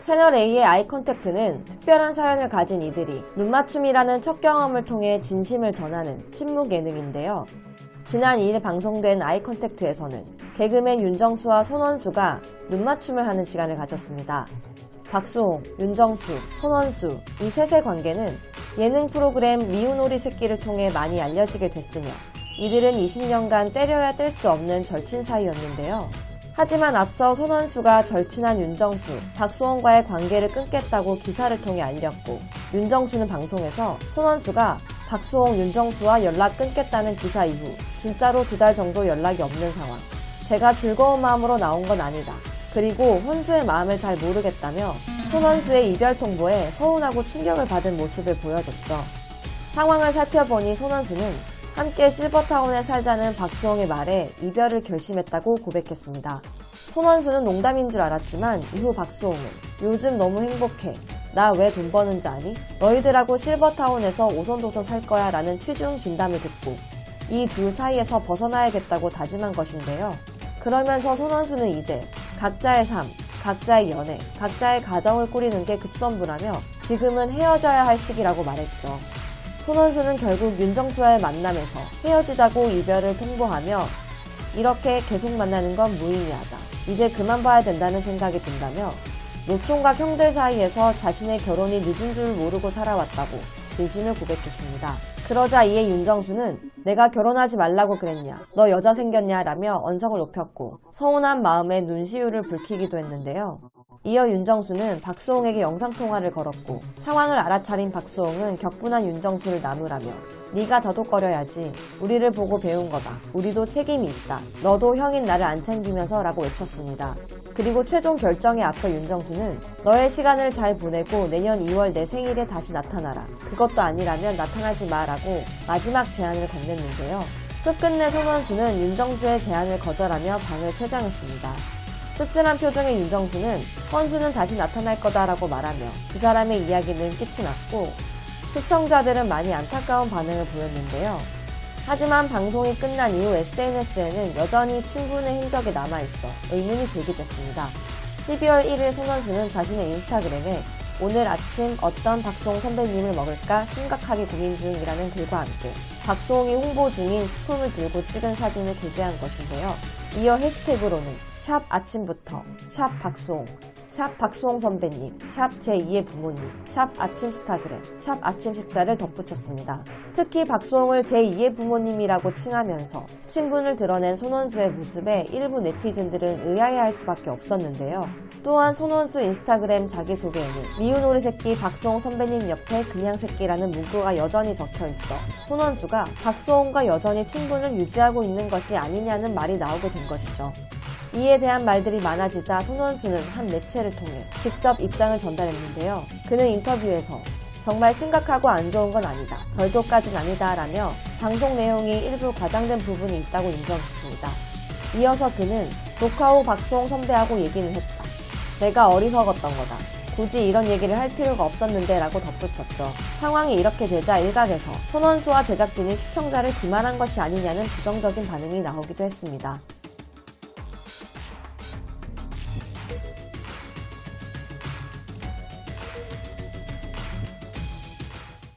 채널A의 아이 컨택트는 특별한 사연을 가진 이들이 눈맞춤이라는 첫 경험을 통해 진심을 전하는 침묵 예능인데요. 지난 2일 방송된 아이 컨택트에서는 개그맨 윤정수와 손헌수가 눈맞춤을 하는 시간을 가졌습니다. 박수홍, 윤정수, 손헌수 이 셋의 관계는 예능 프로그램 미운 오리 새끼를 통해 많이 알려지게 됐으며 이들은 20년간 때려야 뗄 수 없는 절친 사이였는데요. 하지만 앞서 손원수가 절친한 윤정수, 박수홍과의 관계를 끊겠다고 기사를 통해 알렸고 윤정수는 방송에서 손원수가 박수홍, 윤정수와 연락 끊겠다는 기사 이후 진짜로 두 달 정도 연락이 없는 상황. 제가 즐거운 마음으로 나온 건 아니다. 그리고 혼수의 마음을 잘 모르겠다며 손원수의 이별 통보에 서운하고 충격을 받은 모습을 보여줬죠. 상황을 살펴보니 손원수는 함께 실버타운에 살자는 박수홍의 말에 이별을 결심했다고 고백했습니다. 손원수는 농담인 줄 알았지만 이후 박수홍은 요즘 너무 행복해. 나 왜 돈 버는지 아니? 너희들하고 실버타운에서 오손도손 살 거야 라는 취중 진담을 듣고 이 둘 사이에서 벗어나야겠다고 다짐한 것인데요. 그러면서 손원수는 이제 각자의 삶, 각자의 연애, 각자의 가정을 꾸리는 게 급선무라며 지금은 헤어져야 할 시기라고 말했죠. 손원수는 결국 윤정수와의 만남에서 헤어지자고 이별을 통보하며 이렇게 계속 만나는 건 무의미하다. 이제 그만 봐야 된다는 생각이 든다며 노총각 형들 사이에서 자신의 결혼이 늦은 줄 모르고 살아왔다고 진심을 고백했습니다. 그러자 이에 윤정수는 내가 결혼하지 말라고 그랬냐, 너 여자 생겼냐 라며 언성을 높였고 서운한 마음에 눈시울을 붉히기도 했는데요. 이어 윤정수는 박수홍에게 영상통화를 걸었고 상황을 알아차린 박수홍은 격분한 윤정수를 나무라며 네가 더독거려야지. 우리를 보고 배운 거다 우리도 책임이 있다. 너도 형인 나를 안 챙기면서 라고 외쳤습니다. 그리고 최종 결정에 앞서 윤정수는 너의 시간을 잘 보내고 내년 2월 내 생일에 다시 나타나라. 그것도 아니라면 나타나지 마라고 마지막 제안을 건넸는데요. 끝끝내 손원수는 윤정수의 제안을 거절하며 방을 퇴장했습니다 씁쓸한 표정의 윤정수는 헌수는 다시 나타날 거다라고 말하며 두 사람의 이야기는 끝이 났고 시청자들은 많이 안타까운 반응을 보였는데요. 하지만 방송이 끝난 이후 SNS에는 여전히 친분의 흔적이 남아있어 의문이 제기됐습니다. 12월 1일 손원수는 자신의 인스타그램에 오늘 아침 어떤 박수홍 선배님을 먹을까 심각하게 고민 중이라는 글과 함께 박수홍이 홍보 중인 식품을 들고 찍은 사진을 게재한 것인데요. 이어 해시태그로는 샵 아침부터 샵 박수홍 샵 박수홍 선배님, 샵 제2의 부모님, 샵 아침 스타그램, 샵 아침 식사를 덧붙였습니다. 특히 박수홍을 제2의 부모님이라고 칭하면서 친분을 드러낸 손원수의 모습에 일부 네티즌들은 의아해할 수밖에 없었는데요. 또한 손원수 인스타그램 자기소개에는 미운 오리 새끼 박수홍 선배님 옆에 그냥 새끼라는 문구가 여전히 적혀 있어 손원수가 박수홍과 여전히 친분을 유지하고 있는 것이 아니냐는 말이 나오게 된 것이죠. 이에 대한 말들이 많아지자 손원수는 한 매체를 통해 직접 입장을 전달했는데요. 그는 인터뷰에서 정말 심각하고 안 좋은 건 아니다. 절도까진 아니다. 라며 방송 내용이 일부 과장된 부분이 있다고 인정했습니다. 이어서 그는 녹화 후 박수홍 선배하고 얘기는 했다. 내가 어리석었던 거다. 굳이 이런 얘기를 할 필요가 없었는데 라고 덧붙였죠. 상황이 이렇게 되자 일각에서 손원수와 제작진이 시청자를 기만한 것이 아니냐는 부정적인 반응이 나오기도 했습니다.